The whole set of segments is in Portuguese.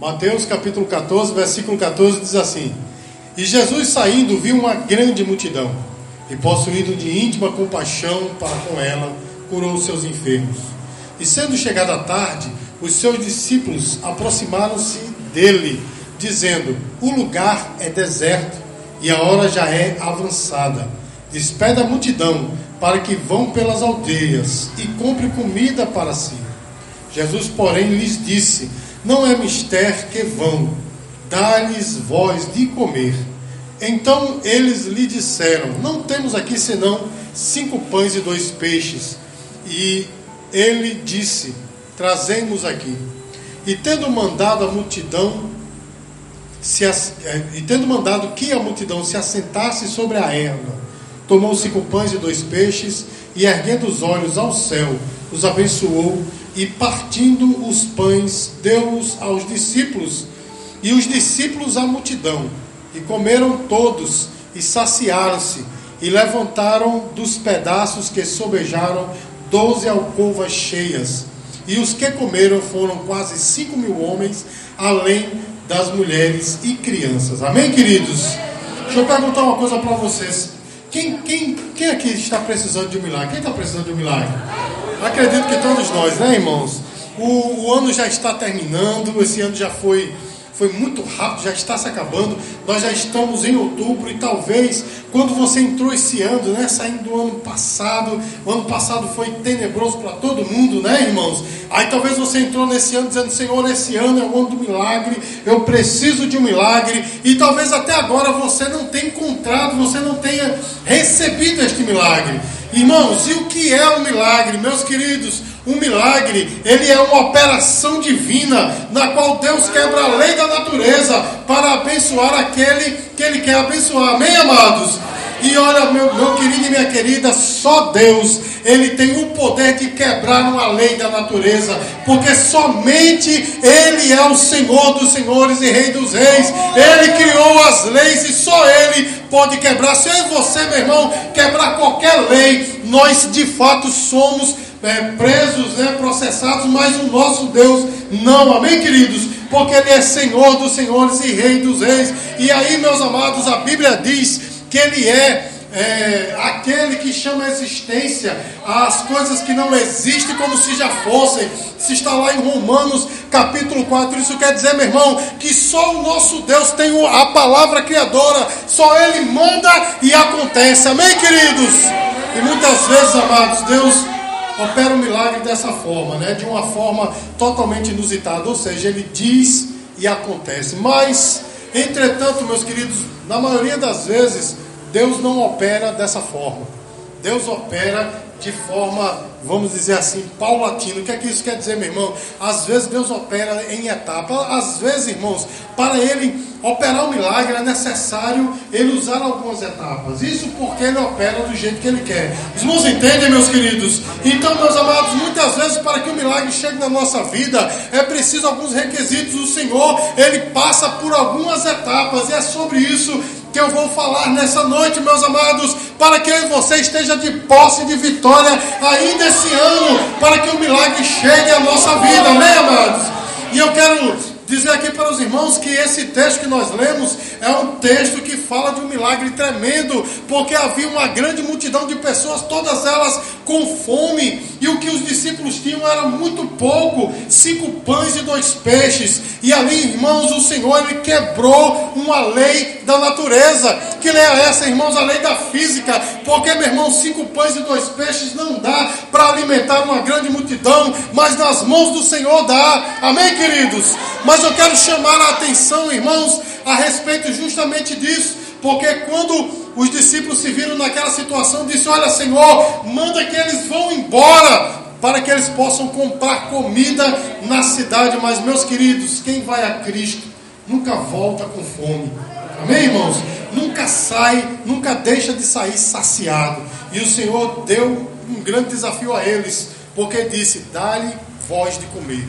Mateus capítulo 14, versículo 14 diz assim: E Jesus saindo viu uma grande multidão, e possuído de íntima compaixão para com ela, curou seus enfermos. E sendo chegada a tarde, os seus discípulos aproximaram-se dele, dizendo: O lugar é deserto e a hora já é avançada. Despeda a multidão para que vão pelas aldeias e compre comida para si. Jesus, porém, lhes disse: Não é mister que vão, dá-lhes voz de comer. Então eles lhe disseram: Não temos aqui senão cinco pães e dois peixes. E ele disse: Trazemos aqui. E tendo mandado a multidão se, é, e tendo mandado que a multidão se assentasse sobre a erva, tomou cinco pães e dois peixes, e erguendo os olhos ao céu, os abençoou, e partindo os pães, deu-os aos discípulos, e os discípulos à multidão. E comeram todos, e saciaram-se, e levantaram dos pedaços que sobejaram doze alcovas cheias. E os que comeram foram quase cinco mil homens, além das mulheres e crianças. Amém, queridos? Deixa eu perguntar uma coisa para vocês. Quem, quem, quem aqui está precisando de um milagre? Quem está precisando de um milagre? Acredito que todos nós, né, irmãos? O, o ano já está terminando, esse ano já foi foi muito rápido, já está se acabando. Nós já estamos em outubro e talvez quando você entrou esse ano, né, saindo do ano passado, o ano passado foi tenebroso para todo mundo, né, irmãos? Aí talvez você entrou nesse ano dizendo: Senhor, esse ano é o ano do milagre, eu preciso de um milagre. E talvez até agora você não tenha encontrado, você não tenha recebido este milagre. Irmãos, e o que é o milagre, meus queridos? Um milagre, ele é uma operação divina na qual Deus quebra a lei da natureza para abençoar aquele que ele quer abençoar. Amém, amados? E olha, meu, meu querido e minha querida, só Deus, Ele tem o poder de quebrar uma lei da natureza, porque somente Ele é o Senhor dos senhores e Rei dos reis. Ele criou as leis e só Ele pode quebrar. Se eu e você, meu irmão, quebrar qualquer lei, nós de fato somos é, presos, né, processados, mas o nosso Deus não. Amém, queridos? Porque Ele é Senhor dos senhores e Rei dos reis. E aí, meus amados, a Bíblia diz que Ele é, é, aquele que chama a existência as coisas que não existem como se já fossem. Se está lá em Romanos capítulo 4, isso quer dizer, meu irmão, que só o nosso Deus tem a palavra criadora, só Ele manda e acontece. Amém, queridos? E muitas vezes, amados, Deus opera o milagre dessa forma, né? de uma forma totalmente inusitada, ou seja, Ele diz e acontece. Mas, entretanto, meus queridos, na maioria das vezes, Deus não opera dessa forma. Deus opera de forma, vamos dizer assim, paulatina. O que é que isso quer dizer, meu irmão? Às vezes Deus opera em etapa. Às vezes, irmãos, para ele operar o um milagre é necessário ele usar algumas etapas. Isso porque ele opera do jeito que ele quer. Os irmãos entendem, meus queridos? Então, meus amados, muitas vezes para que o milagre chegue na nossa vida é preciso alguns requisitos. O Senhor, ele passa por algumas etapas e é sobre isso que eu vou falar nessa noite, meus amados, para que você esteja de posse de vitória ainda esse ano, para que o milagre chegue à nossa vida, amém, amados? E eu quero dizer aqui para os irmãos que esse texto que nós lemos é um texto que fala de um milagre tremendo, porque havia uma grande multidão de pessoas, todas elas com fome, e o que os discípulos tinham era muito pouco, cinco pães e dois peixes. E ali, irmãos, o Senhor ele quebrou uma lei da natureza. Que lei é essa, irmãos? A lei da física. Porque, meu irmão, cinco pães e dois peixes não dá para alimentar uma grande multidão, mas nas mãos do Senhor dá. Amém, queridos? Mas eu quero chamar a atenção, irmãos, a respeito justamente disso. Porque quando os discípulos se viram naquela situação, disse: Olha, Senhor, manda que eles vão embora para que eles possam comprar comida na cidade. Mas, meus queridos, quem vai a Cristo nunca volta com fome. Amém, irmãos? Nunca sai, nunca deixa de sair saciado. E o Senhor deu um grande desafio a eles, porque disse: Dá-lhe voz de comer.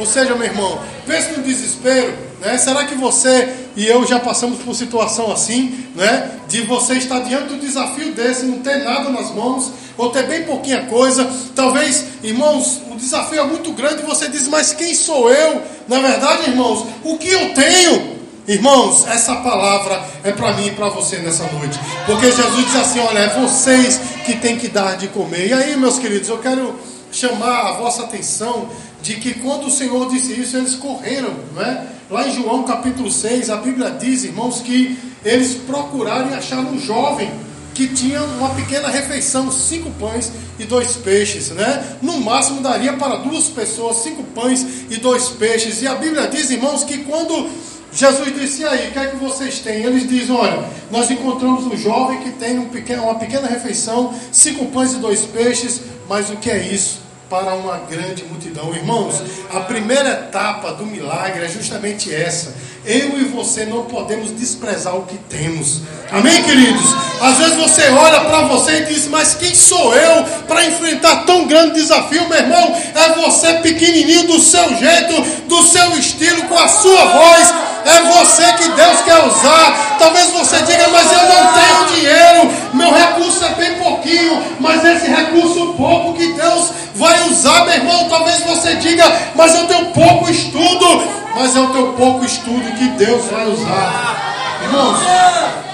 Ou seja, meu irmão, pense no desespero, né? Será que você e eu já passamos por situação assim, né? De você estar diante do desafio desse, não ter nada nas mãos, ou ter bem pouquinha coisa. Talvez, irmãos, o desafio é muito grande e você diz, mas quem sou eu? Na verdade, irmãos, o que eu tenho? Irmãos, essa palavra é para mim e para você nessa noite. Porque Jesus diz assim: olha, é vocês que têm que dar de comer. E aí, meus queridos, eu quero chamar a vossa atenção de que quando o Senhor disse isso, eles correram, não é? Lá em João capítulo 6, a Bíblia diz, irmãos, que eles procuraram e acharam um jovem que tinha uma pequena refeição, cinco pães e dois peixes, né? No máximo daria para duas pessoas, cinco pães e dois peixes. E a Bíblia diz, irmãos, que quando Jesus disse aí, o que é que vocês têm? Eles dizem, olha, nós encontramos um jovem que tem um pequeno, uma pequena refeição, cinco pães e dois peixes, mas o que é isso? Para uma grande multidão. Irmãos, a primeira etapa do milagre é justamente essa. Eu e você não podemos desprezar o que temos. Amém, queridos? Às vezes você olha para você e diz: Mas quem sou eu para enfrentar tão grande desafio, meu irmão? É você pequenininho, do seu jeito, do seu estilo, com a sua voz. É você que Deus quer usar. Talvez você diga: Mas eu não tenho dinheiro, meu recurso é bem pouquinho. Mas esse recurso pouco que Deus vai usar, meu irmão. Talvez você diga: Mas eu tenho pouco estudo. Mas é o teu pouco estudo que Deus vai usar. Irmãos,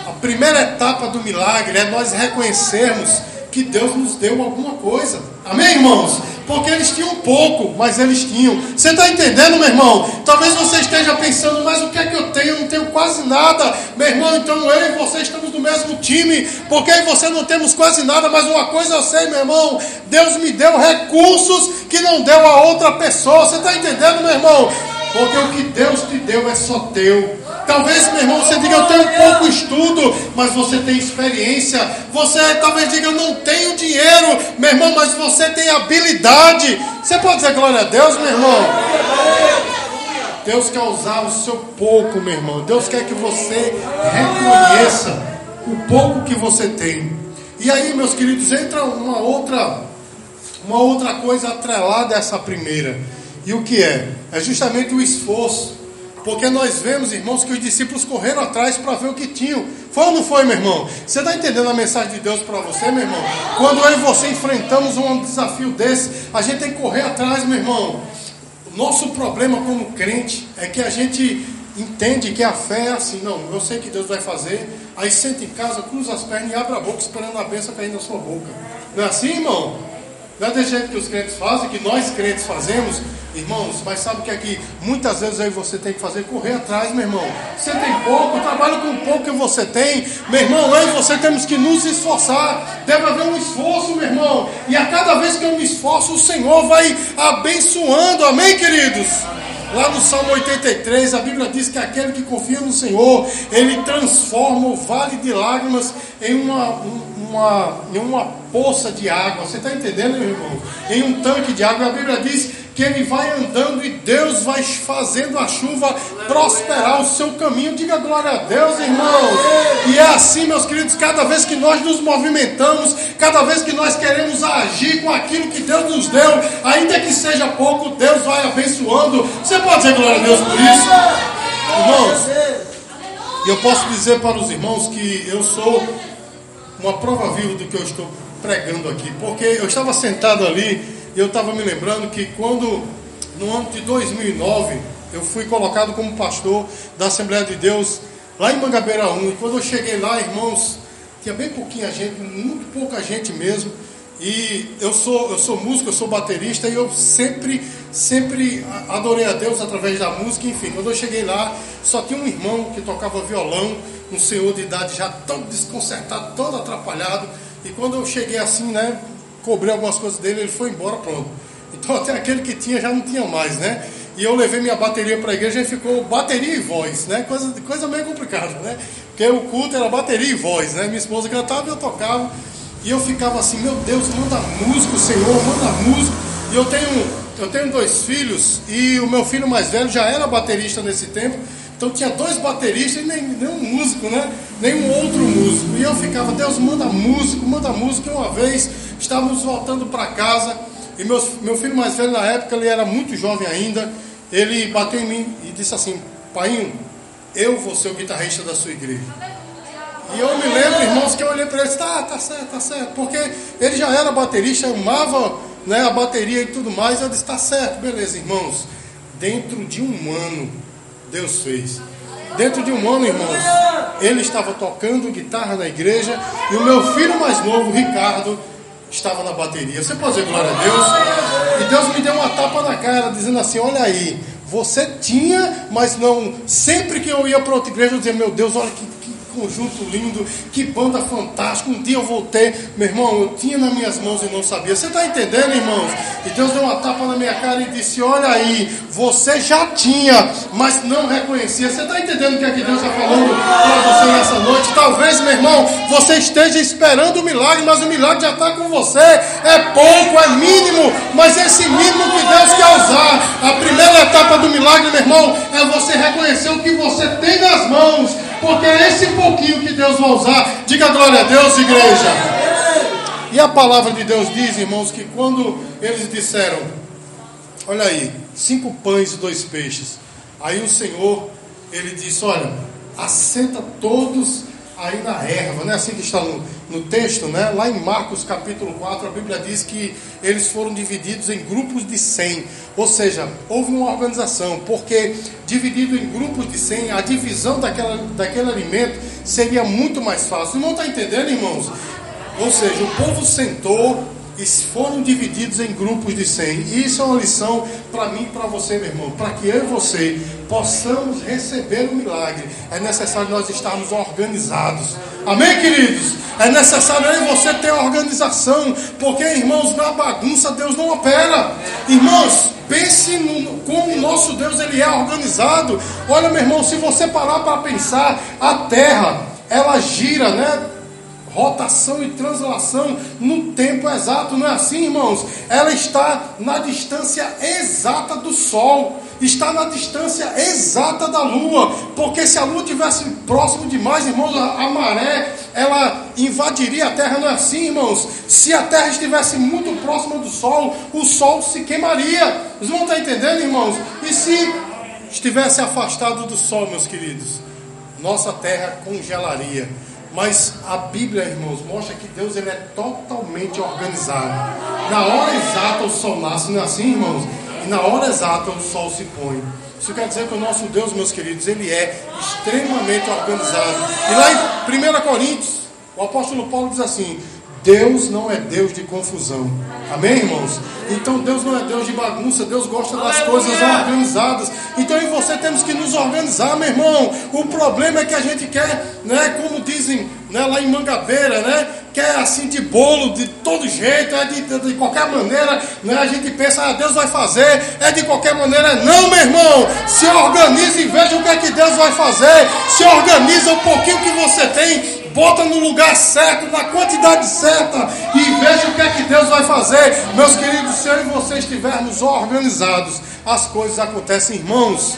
a primeira etapa do milagre é nós reconhecermos que Deus nos deu alguma coisa. Amém, irmãos? Porque eles tinham pouco, mas eles tinham. Você está entendendo, meu irmão? Talvez você esteja pensando, mas o que é que eu tenho? Eu não tenho quase nada. Meu irmão, então eu e você estamos no mesmo time. Porque eu e você não temos quase nada, mas uma coisa eu sei, meu irmão. Deus me deu recursos que não deu a outra pessoa. Você está entendendo, meu irmão? Porque o que Deus te deu é só teu. Talvez, meu irmão, você diga, eu tenho pouco estudo, mas você tem experiência. Você talvez diga, eu não tenho dinheiro, meu irmão, mas você tem habilidade. Você pode dizer glória a Deus, meu irmão? Deus quer usar o seu pouco, meu irmão. Deus quer que você reconheça o pouco que você tem. E aí, meus queridos, entra uma outra, uma outra coisa atrelada a essa primeira. E o que é? É justamente o esforço. Porque nós vemos, irmãos, que os discípulos correram atrás para ver o que tinham. Foi ou não foi, meu irmão? Você está entendendo a mensagem de Deus para você, meu irmão? Quando eu e você enfrentamos um desafio desse, a gente tem que correr atrás, meu irmão. O nosso problema como crente é que a gente entende que a fé é assim, não, eu sei que Deus vai fazer, aí senta em casa, cruza as pernas e abre a boca esperando a bênção cair na sua boca. Não é assim, irmão? Não é desse jeito que os crentes fazem, que nós crentes fazemos, irmãos, mas sabe o que é que muitas vezes aí você tem que fazer? Correr atrás, meu irmão. Você tem pouco, trabalha com o pouco que você tem, meu irmão, eu e você temos que nos esforçar. Deve haver um esforço, meu irmão. E a cada vez que eu me esforço, o Senhor vai abençoando, amém, queridos? Lá no Salmo 83, a Bíblia diz que aquele que confia no Senhor, ele transforma o vale de lágrimas em uma, uma, em uma poça de água. Você está entendendo, meu irmão? Em um tanque de água. A Bíblia diz que ele vai andando e Deus vai fazendo a chuva prosperar o seu caminho. Diga glória a Deus, irmãos. E é assim, meus queridos, cada vez que nós nos movimentamos, cada vez que nós queremos agir com aquilo que Deus nos deu, ainda que seja pouco, Deus vai abençoando. Você pode dizer glória a Deus por isso? Irmãos, eu posso dizer para os irmãos que eu sou uma prova viva do que eu estou pregando aqui, porque eu estava sentado ali e eu estava me lembrando que quando, no ano de 2009, eu fui colocado como pastor da Assembleia de Deus lá em Mangabeira 1, e quando eu cheguei lá, irmãos, tinha bem pouquinha gente, muito pouca gente mesmo, e eu sou, eu sou músico, eu sou baterista, e eu sempre, sempre adorei a Deus através da música, enfim, quando eu cheguei lá, só tinha um irmão que tocava violão, um senhor de idade já todo desconcertado, todo atrapalhado. E quando eu cheguei assim, né, cobrei algumas coisas dele, ele foi embora, pronto. Então até aquele que tinha já não tinha mais, né? E eu levei minha bateria para a igreja e ficou bateria e voz, né? Coisa, coisa meio complicada, né? Porque o culto era bateria e voz, né? Minha esposa cantava e eu tocava. E eu ficava assim, meu Deus, manda músico, Senhor, manda músico. E eu tenho, eu tenho dois filhos e o meu filho mais velho já era baterista nesse tempo. Então tinha dois bateristas e nem, nenhum músico, né? Nenhum outro músico. E eu ficava, Deus manda músico, manda músico. E uma vez estávamos voltando para casa e meu, meu filho mais velho na época, ele era muito jovem ainda. Ele bateu em mim e disse assim: Pai, eu vou ser o guitarrista da sua igreja. E eu me lembro, irmãos, que eu olhei para ele e disse, tá, tá certo, tá certo. Porque ele já era baterista, amava né, a bateria e tudo mais. Eu disse, tá certo, beleza, irmãos. Dentro de um ano, Deus fez. Dentro de um ano, irmãos, ele estava tocando guitarra na igreja e o meu filho mais novo, Ricardo, estava na bateria. Você pode dizer glória a Deus? E Deus me deu uma tapa na cara, dizendo assim: Olha aí, você tinha, mas não. Sempre que eu ia para outra igreja, eu dizia: Meu Deus, olha que conjunto lindo, que banda fantástica. Um dia eu voltei, meu irmão, eu tinha nas minhas mãos e não sabia. Você está entendendo, irmãos? E Deus deu uma tapa na minha cara e disse: Olha aí, você já tinha, mas não reconhecia. Você está entendendo o que é que Deus está falando para você nessa noite? Talvez, meu irmão, você esteja esperando o milagre, mas o milagre já está com você. É pouco, é mínimo, mas esse mínimo que Deus quer usar. A primeira etapa do milagre, meu irmão, é você reconhecer o que você tem nas mãos porque é esse pouquinho que Deus vai usar. Diga glória a Deus, igreja. E a palavra de Deus diz, irmãos, que quando eles disseram, olha aí, cinco pães e dois peixes. Aí o Senhor, ele disse, olha, assenta todos aí na erva, não é assim que está no, no texto, né? Lá em Marcos capítulo 4, a Bíblia diz que eles foram divididos em grupos de 100. Ou seja, houve uma organização, porque dividido em grupos de 100, a divisão daquela, daquele alimento seria muito mais fácil. Não está entendendo, irmãos? Ou seja, o povo sentou foram divididos em grupos de 100. E isso é uma lição para mim e para você, meu irmão. Para que eu e você possamos receber o milagre, é necessário nós estarmos organizados. Amém, queridos? É necessário eu e você ter organização, porque, irmãos, na bagunça Deus não opera. Irmãos, pense no, como o nosso Deus ele é organizado. Olha, meu irmão, se você parar para pensar, a terra ela gira, né? Rotação e translação no tempo exato, não é assim, irmãos? Ela está na distância exata do Sol, está na distância exata da Lua, porque se a Lua tivesse próximo demais, irmãos, a, maré ela invadiria a Terra, não é assim, irmãos? Se a Terra estivesse muito próxima do Sol, o Sol se queimaria. Vocês vão estar entendendo, irmãos? E se estivesse afastado do Sol, meus queridos, nossa Terra congelaria. Mas a Bíblia, irmãos, mostra que Deus ele é totalmente organizado. Na hora exata o sol nasce, não é assim, irmãos? E na hora exata o sol se põe. Isso quer dizer que o nosso Deus, meus queridos, ele é extremamente organizado. E lá em 1 Coríntios, o apóstolo Paulo diz assim: Deus não é Deus de confusão. Amém, irmãos? Então Deus não é Deus de bagunça, Deus gosta das coisas organizadas. Então eu e você temos que nos organizar, meu irmão. O problema é que a gente quer, né, como dizem né, lá em Mangabeira, né? Quer assim de bolo, de todo jeito, é de, de, de qualquer maneira, né? A gente pensa, ah, Deus vai fazer, é de qualquer maneira. Não, meu irmão, se organize e veja o que é que Deus vai fazer. Se organiza um pouquinho que você tem, bota no lugar certo, na quantidade certa e veja o que é que Deus vai fazer. Meus queridos, se eu e você estivermos organizados, as coisas acontecem, irmãos.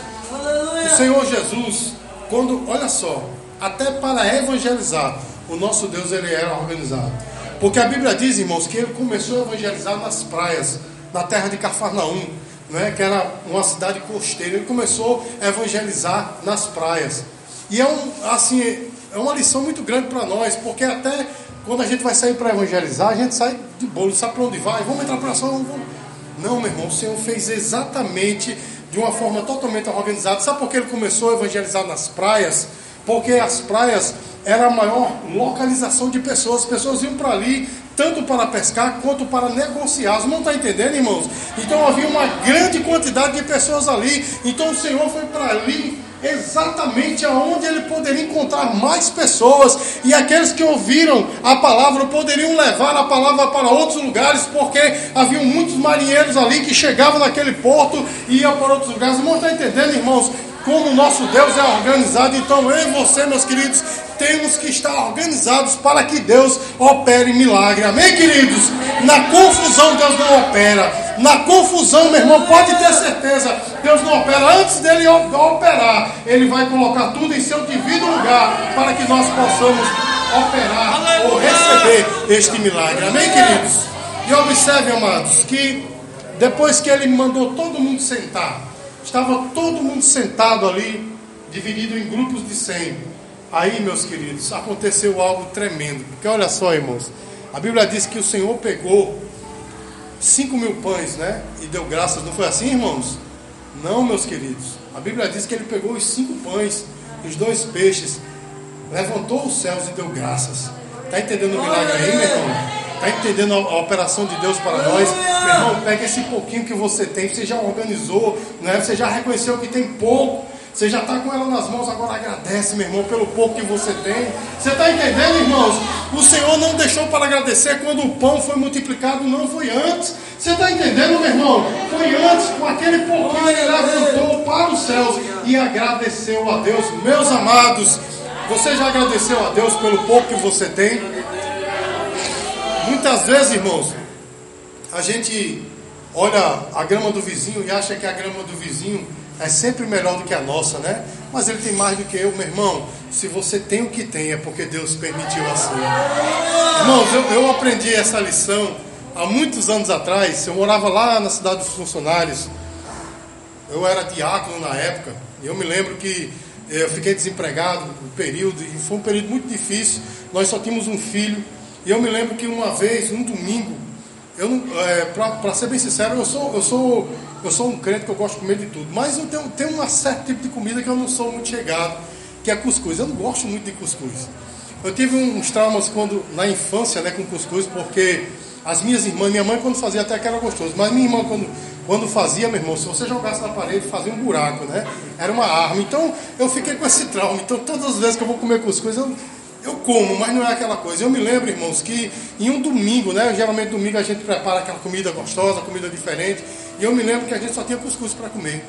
O Senhor Jesus, quando, olha só, até para evangelizar, o nosso Deus ele era organizado. Porque a Bíblia diz, irmãos, que ele começou a evangelizar nas praias, na terra de Cafarnaum, né, que era uma cidade costeira. Ele começou a evangelizar nas praias. E é um, assim, é uma lição muito grande para nós, porque até quando a gente vai sair para evangelizar, a gente sai de bolo, sabe para onde vai, vamos entrar para ação. Vamos... Não, meu irmão, o Senhor fez exatamente de uma forma totalmente organizada. Sabe por que ele começou a evangelizar nas praias? Porque as praias era a maior localização de pessoas. As pessoas iam para ali tanto para pescar quanto para negociar. Não está entendendo, irmãos? Então havia uma grande quantidade de pessoas ali. Então o Senhor foi para ali exatamente aonde ele poderia encontrar mais pessoas e aqueles que ouviram a palavra poderiam levar a palavra para outros lugares, porque havia muitos marinheiros ali que chegavam naquele porto e iam para outros lugares. Não está entendendo, irmãos? Como o nosso Deus é organizado, então eu e você, meus queridos, temos que estar organizados para que Deus opere milagre. Amém, queridos? Na confusão, Deus não opera. Na confusão, meu irmão, pode ter certeza, Deus não opera. Antes dele operar, Ele vai colocar tudo em seu devido lugar para que nós possamos operar Aleluia. ou receber este milagre. Amém, queridos? E observe, amados, que depois que Ele mandou todo mundo sentar, estava todo mundo sentado ali, dividido em grupos de cem. aí, meus queridos, aconteceu algo tremendo. Porque olha só, irmãos, a Bíblia diz que o Senhor pegou cinco mil pães, né? E deu graças. Não foi assim, irmãos? Não, meus queridos. A Bíblia diz que ele pegou os cinco pães, os dois peixes, levantou os céus e deu graças. Está entendendo o milagre aí, meu irmão? Está entendendo a, a, operação de Deus para nós? Meu irmão, pega esse pouquinho que você tem, você já organizou, né? você já reconheceu que tem pouco. Você já está com ela nas mãos, agora agradece, meu irmão, pelo pouco que você tem. Você está entendendo, irmãos? O Senhor não deixou para agradecer quando o pão foi multiplicado, não foi antes. Você está entendendo, meu irmão? Foi antes, com aquele pouquinho ele levantou para os céus e agradeceu a Deus. Meus amados, você já agradeceu a Deus pelo pouco que você tem? Muitas vezes, irmãos, a gente olha a grama do vizinho e acha que a grama do vizinho é sempre melhor do que a nossa, né? Mas ele tem mais do que eu, meu irmão. Se você tem o que tem, é porque Deus permitiu assim. Irmãos, eu, eu aprendi essa lição há muitos anos atrás. Eu morava lá na cidade dos funcionários. Eu era diácono na época. E eu me lembro que eu fiquei desempregado um período, e foi um período muito difícil. Nós só tínhamos um filho. E eu me lembro que uma vez, um domingo, eu é, para ser bem sincero, eu sou, eu sou eu sou um crente que eu gosto de comer de tudo, mas eu tenho, tenho um certo tipo de comida que eu não sou muito chegado, que é cuscuz. Eu não gosto muito de cuscuz. Eu tive uns traumas quando na infância, né, com cuscuz, porque as minhas irmãs, minha mãe quando fazia até que era gostoso, mas minha irmã quando, quando fazia, meu irmão, se você jogasse na parede, fazia um buraco, né? Era uma arma. Então eu fiquei com esse trauma. Então todas as vezes que eu vou comer cuscuz, eu, eu como, mas não é aquela coisa. Eu me lembro, irmãos, que em um domingo, né? Geralmente domingo a gente prepara aquela comida gostosa, comida diferente. E eu me lembro que a gente só tinha cuscuz para comer.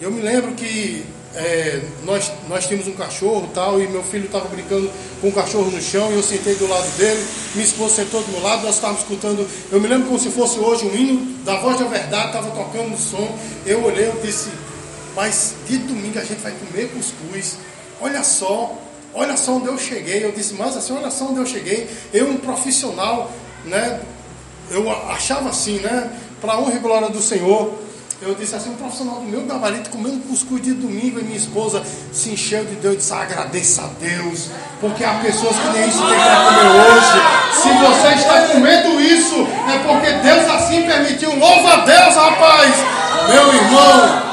Eu me lembro que é, nós, nós tínhamos um cachorro tal, e meu filho estava brincando com o cachorro no chão, e eu sentei do lado dele, minha esposa sentou do meu lado, nós estávamos escutando, eu me lembro como se fosse hoje um hino da voz da verdade, estava tocando no som. Eu olhei e disse, mas de domingo a gente vai comer cuscuz. Olha só, olha só onde eu cheguei. Eu disse, mas assim, olha só onde eu cheguei. Eu, um profissional, né? Eu achava assim, né? para honra e glória do Senhor. Eu disse assim, um profissional do meu gabarito comendo cuscuz de domingo e minha esposa se encheu de Deus e disse, agradeça a Deus, porque há pessoas que nem isso tem para comer hoje. Se você está comendo isso, é porque Deus assim permitiu. Louva a Deus, rapaz! Meu irmão,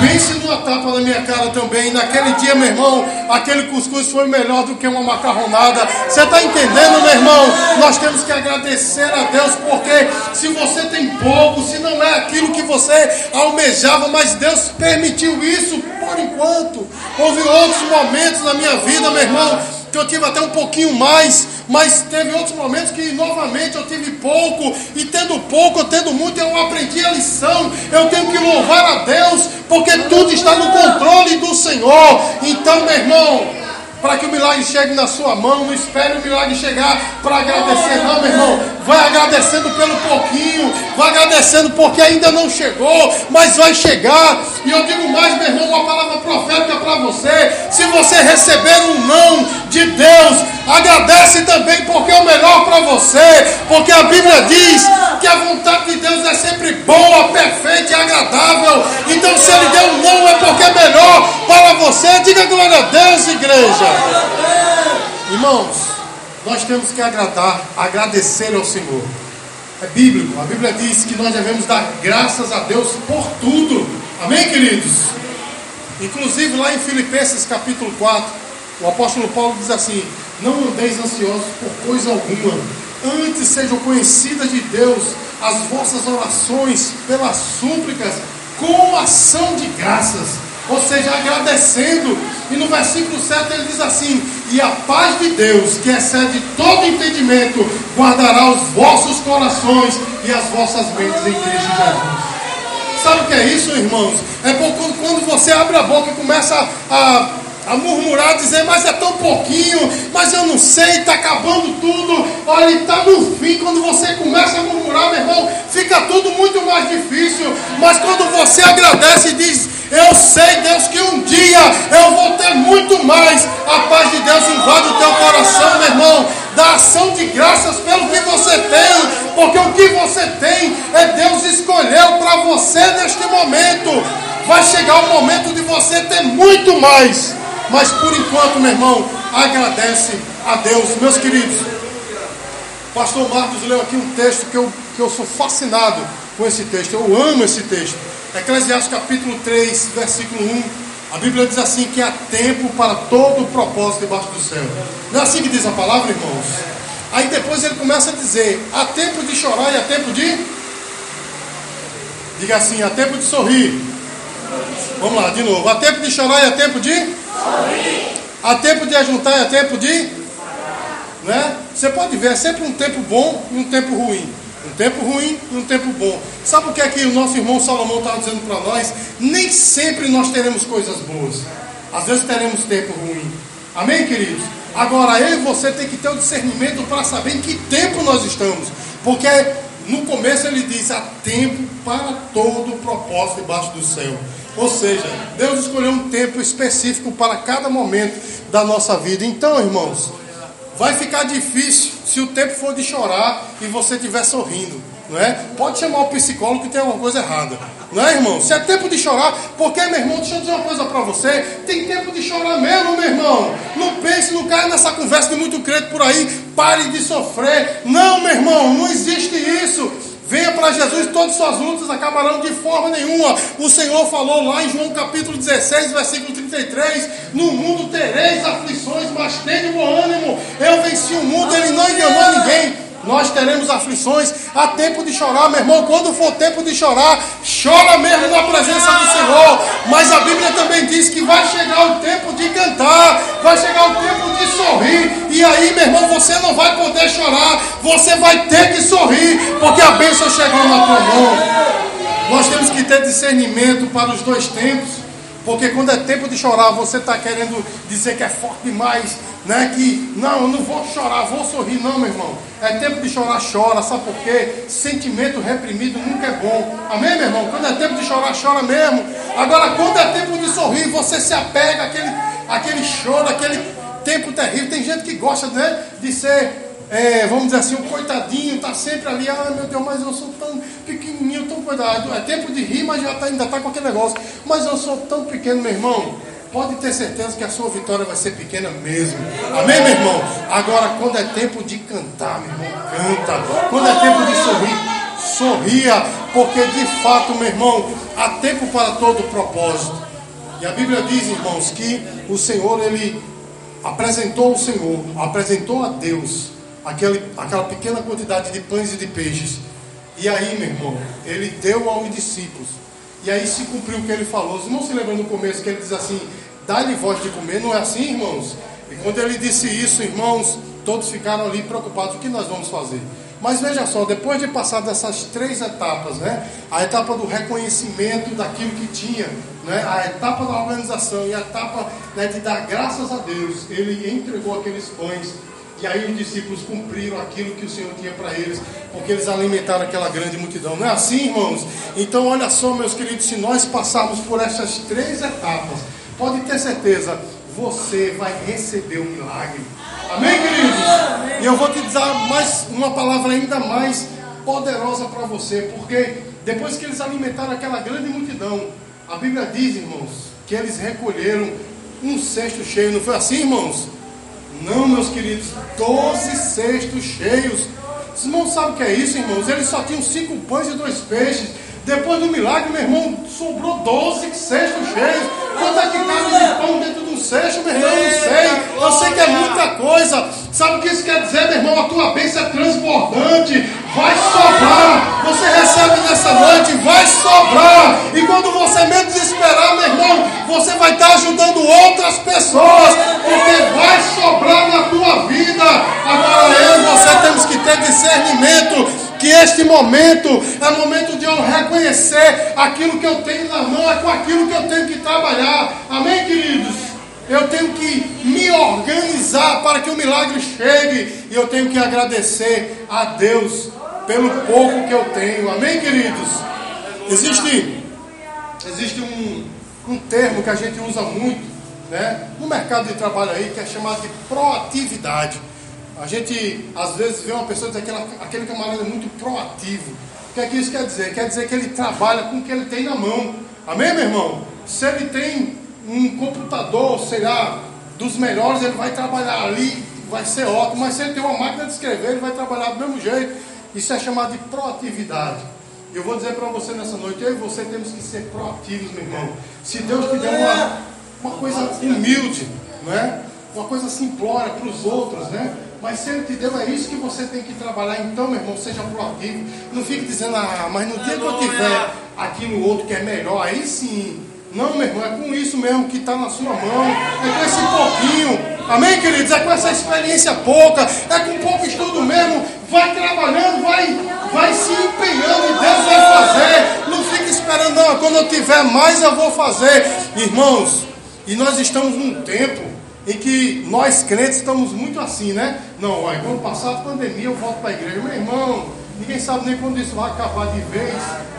Pense numa tapa na minha cara também. Naquele dia, meu irmão, aquele cuscuz foi melhor do que uma macarronada. Você está entendendo, meu irmão? Nós temos que agradecer a Deus, porque se você tem pouco, se não é aquilo que você almejava, mas Deus permitiu isso por enquanto. Houve outros momentos na minha vida, meu irmão, que eu tive até um pouquinho mais, mas teve outros momentos que novamente eu tive pouco, e tendo pouco, tendo muito, eu aprendi a lição. Eu tenho que louvar a Deus, porque tudo está no controle do Senhor. Então, meu irmão, para que o milagre chegue na sua mão. Não espere o milagre chegar para agradecer, não, meu irmão. Vai agradecendo pelo pouquinho, vai agradecendo porque ainda não chegou, mas vai chegar. E eu digo mais, meu irmão, uma palavra profética para você. Se você receber um não de Deus, agradece também porque é o melhor para você. Porque a Bíblia diz que a vontade de Deus é sempre boa, perfeita e agradável. Então, se Ele deu um não, é porque é melhor para você. Diga glória a Deus, igreja. Irmãos, nós temos que agradar, agradecer ao Senhor. É bíblico, a Bíblia diz que nós devemos dar graças a Deus por tudo. Amém, queridos? Inclusive lá em Filipenses capítulo 4, o apóstolo Paulo diz assim: Não andeis ansiosos por coisa alguma, antes sejam conhecidas de Deus as vossas orações pelas súplicas com ação de graças ou seja, agradecendo. E no versículo 7 ele diz assim: E a paz de Deus, que excede todo entendimento, guardará os vossos corações e as vossas mentes em Cristo Jesus. Sabe o que é isso, irmãos? É quando você abre a boca e começa a, a murmurar, dizer, mas é tão pouquinho, mas eu não sei, está acabando tudo. Olha, está no fim. Quando você começa a murmurar, meu irmão, fica tudo muito mais difícil. Mas quando você agradece e diz, eu sei, Deus, que um dia eu vou ter muito mais. A paz de Deus invade o teu coração, meu irmão. Da ação de graças pelo que você tem, porque o que você tem é Deus escolheu para você neste momento. Vai chegar o momento de você ter muito mais. Mas por enquanto, meu irmão, agradece a Deus. Meus queridos, Pastor Marcos leu aqui um texto que eu, que eu sou fascinado com esse texto. Eu amo esse texto. Eclesiastes capítulo 3, versículo 1. A Bíblia diz assim que há tempo para todo o propósito debaixo do céu. Não é assim que diz a palavra, irmãos? Aí depois ele começa a dizer: há tempo de chorar e há tempo de. Diga assim: há tempo de sorrir. Vamos lá, de novo. Há tempo de chorar e há tempo de. Sorrir. Há tempo de ajuntar e há tempo de. Né? Você pode ver, é sempre um tempo bom e um tempo ruim. Um tempo ruim e um tempo bom. Sabe o que é que o nosso irmão Salomão estava dizendo para nós? Nem sempre nós teremos coisas boas. Às vezes teremos tempo ruim. Amém, queridos? Agora eu e você tem que ter o discernimento para saber em que tempo nós estamos. Porque no começo ele diz: há tempo para todo o propósito debaixo do céu. Ou seja, Deus escolheu um tempo específico para cada momento da nossa vida. Então, irmãos, vai ficar difícil se o tempo for de chorar e você estiver sorrindo. Não é? Pode chamar o psicólogo que tem alguma coisa errada. Não é, irmão? Se é tempo de chorar, porque, meu irmão, deixa eu dizer uma coisa para você: tem tempo de chorar mesmo, meu irmão. Não pense, não caia nessa conversa de muito crente por aí. Pare de sofrer. Não, meu irmão, não existe isso. Venha para Jesus, todas suas lutas acabarão de forma nenhuma. O Senhor falou lá em João capítulo 16, versículo 33: No mundo tereis aflições, mas tenha bom ânimo. Eu venci o mundo, ele não enganou ninguém nós teremos aflições, há tempo de chorar, meu irmão. Quando for tempo de chorar, chora mesmo na presença do Senhor. Mas a Bíblia também diz que vai chegar o tempo de cantar, vai chegar o tempo de sorrir. E aí, meu irmão, você não vai poder chorar, você vai ter que sorrir, porque a bênção chegou na tua mão. Nós temos que ter discernimento para os dois tempos. Porque quando é tempo de chorar, você está querendo dizer que é forte demais, né? Que não, eu não vou chorar, vou sorrir, não, meu irmão. É tempo de chorar, chora, sabe por quê? Sentimento reprimido nunca é bom. Amém, meu irmão? Quando é tempo de chorar, chora mesmo. Agora, quando é tempo de sorrir, você se apega àquele, àquele choro, aquele tempo terrível. Tem gente que gosta né, de ser é, vamos dizer assim, o coitadinho está sempre ali, ah meu Deus, mas eu sou tão pequenininho, tão coitado. É tempo de rir, mas já tá, ainda está com aquele negócio. Mas eu sou tão pequeno, meu irmão. Pode ter certeza que a sua vitória vai ser pequena mesmo. Amém, meu irmão? Agora, quando é tempo de cantar, meu irmão, canta. Quando é tempo de sorrir, sorria. Porque de fato, meu irmão, há tempo para todo propósito. E a Bíblia diz, irmãos, que o Senhor, ele apresentou o Senhor, apresentou a Deus aquele, aquela pequena quantidade de pães e de peixes. E aí, meu irmão, ele deu aos discípulos. E aí se cumpriu o que ele falou. Os irmãos se lembram no começo que ele diz assim: dá-lhe voz de comer. Não é assim, irmãos? E quando ele disse isso, irmãos, todos ficaram ali preocupados: o que nós vamos fazer? Mas veja só, depois de passar dessas três etapas, né? A etapa do reconhecimento daquilo que tinha, né? A etapa da organização e a etapa né, de dar graças a Deus, ele entregou aqueles pães e aí os discípulos cumpriram aquilo que o Senhor tinha para eles, porque eles alimentaram aquela grande multidão. Não é assim, irmãos? Então, olha só, meus queridos, se nós passarmos por essas três etapas, pode ter certeza, você vai receber um milagre. Amém, queridos? E eu vou te dar mais uma palavra ainda mais poderosa para você, porque depois que eles alimentaram aquela grande multidão, a Bíblia diz, irmãos, que eles recolheram um cesto cheio. Não foi assim, irmãos? Não, meus queridos, doze cestos cheios. Os irmãos sabem o que é isso, irmãos? Eles só tinham cinco pães e dois peixes. Depois do milagre, meu irmão, sobrou doze cestos cheios. Quanto é que cabe de pão dentro de um cesto, meu irmão? Eu não sei. Eu sei que é muita coisa. Sabe o que isso quer dizer, meu irmão? A tua bênção é transbordante. Sobrar. E quando você menos esperar, meu irmão, você vai estar ajudando outras pessoas. Porque vai sobrar na tua vida. Agora eu e você temos que ter discernimento que este momento é momento de eu reconhecer aquilo que eu tenho na mão, é com aquilo que eu tenho que trabalhar. Amém, queridos? Eu tenho que me organizar para que o milagre chegue e eu tenho que agradecer a Deus pelo pouco que eu tenho. Amém, queridos? Existe, existe um, um termo que a gente usa muito né, no mercado de trabalho aí que é chamado de proatividade. A gente às vezes vê uma pessoa dizer que aquele camarada é muito proativo. O que é que isso quer dizer? Quer dizer que ele trabalha com o que ele tem na mão. Amém, meu irmão? Se ele tem um computador, sei lá, dos melhores, ele vai trabalhar ali, vai ser ótimo, mas se ele tem uma máquina de escrever, ele vai trabalhar do mesmo jeito. Isso é chamado de proatividade. Eu vou dizer para você nessa noite, eu e você temos que ser proativos, meu irmão. Se Deus te der uma, uma coisa humilde, não é? uma coisa simplória para os outros, né? Mas se Ele te deu, é isso que você tem que trabalhar. Então, meu irmão, seja proativo. Não fique dizendo, ah, mas no dia que eu tiver aqui no outro que é melhor, aí sim. Não, meu irmão, é com isso mesmo que está na sua mão. É com esse pouquinho. Amém, queridos? É com essa experiência pouca. É com pouco estudo mesmo. Vai trabalhando, vai, vai se empenhando e Deus vai fazer. Não fique esperando, não. Quando eu tiver mais, eu vou fazer. Irmãos, e nós estamos num tempo em que nós crentes estamos muito assim, né? Não, olha, quando passar a pandemia eu volto para a igreja. Meu irmão, ninguém sabe nem quando isso vai acabar de vez,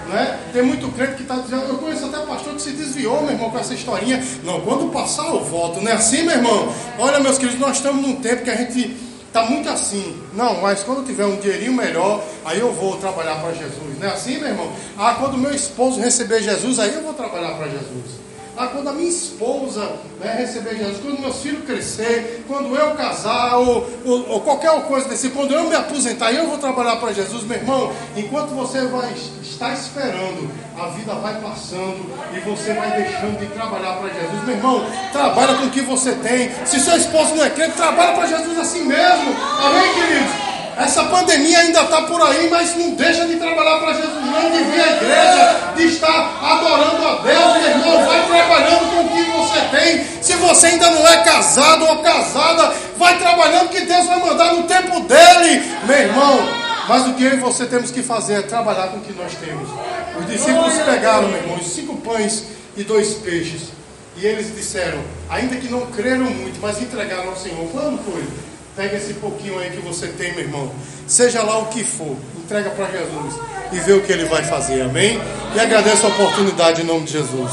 né? Tem muito crente que está dizendo, eu conheço até pastor que se desviou, meu irmão, com essa historinha. Não, quando passar eu volto, não é assim, meu irmão? Olha, meus queridos, nós estamos num tempo que a gente está muito assim. Não, mas quando tiver um dinheirinho melhor, aí eu vou trabalhar para Jesus. Não é assim, meu irmão? Ah, quando meu esposo receber Jesus, aí eu vou trabalhar para Jesus. Ah, quando a minha esposa né, receber Jesus, quando meus filhos crescer, quando eu casar, ou, ou, ou, qualquer coisa desse, quando eu me aposentar, eu vou trabalhar para Jesus, meu irmão. Enquanto você vai estar esperando, a vida vai passando e você vai deixando de trabalhar para Jesus, meu irmão. Trabalha com o que você tem. Se seu esposo não é crente, trabalha para Jesus assim mesmo. Amém, queridos? Essa pandemia ainda está por aí, mas não deixa de trabalhar para Jesus, não de vir à igreja, de estar adorando a Deus, meu irmão. Vai trabalhando com o que você tem. Se você ainda não é casado ou casada, vai trabalhando que Deus vai mandar no tempo dele, meu irmão. Mas o que eu e você temos que fazer é trabalhar com o que nós temos. Os discípulos pegaram, meu irmão, cinco pães e dois peixes. E eles disseram, ainda que não creram muito, mas entregaram ao Senhor. Quando foi? Pega esse pouquinho aí que você tem, meu irmão. Seja lá o que for, entrega para Jesus e vê o que ele vai fazer. Amém? E agradeço a oportunidade em nome de Jesus.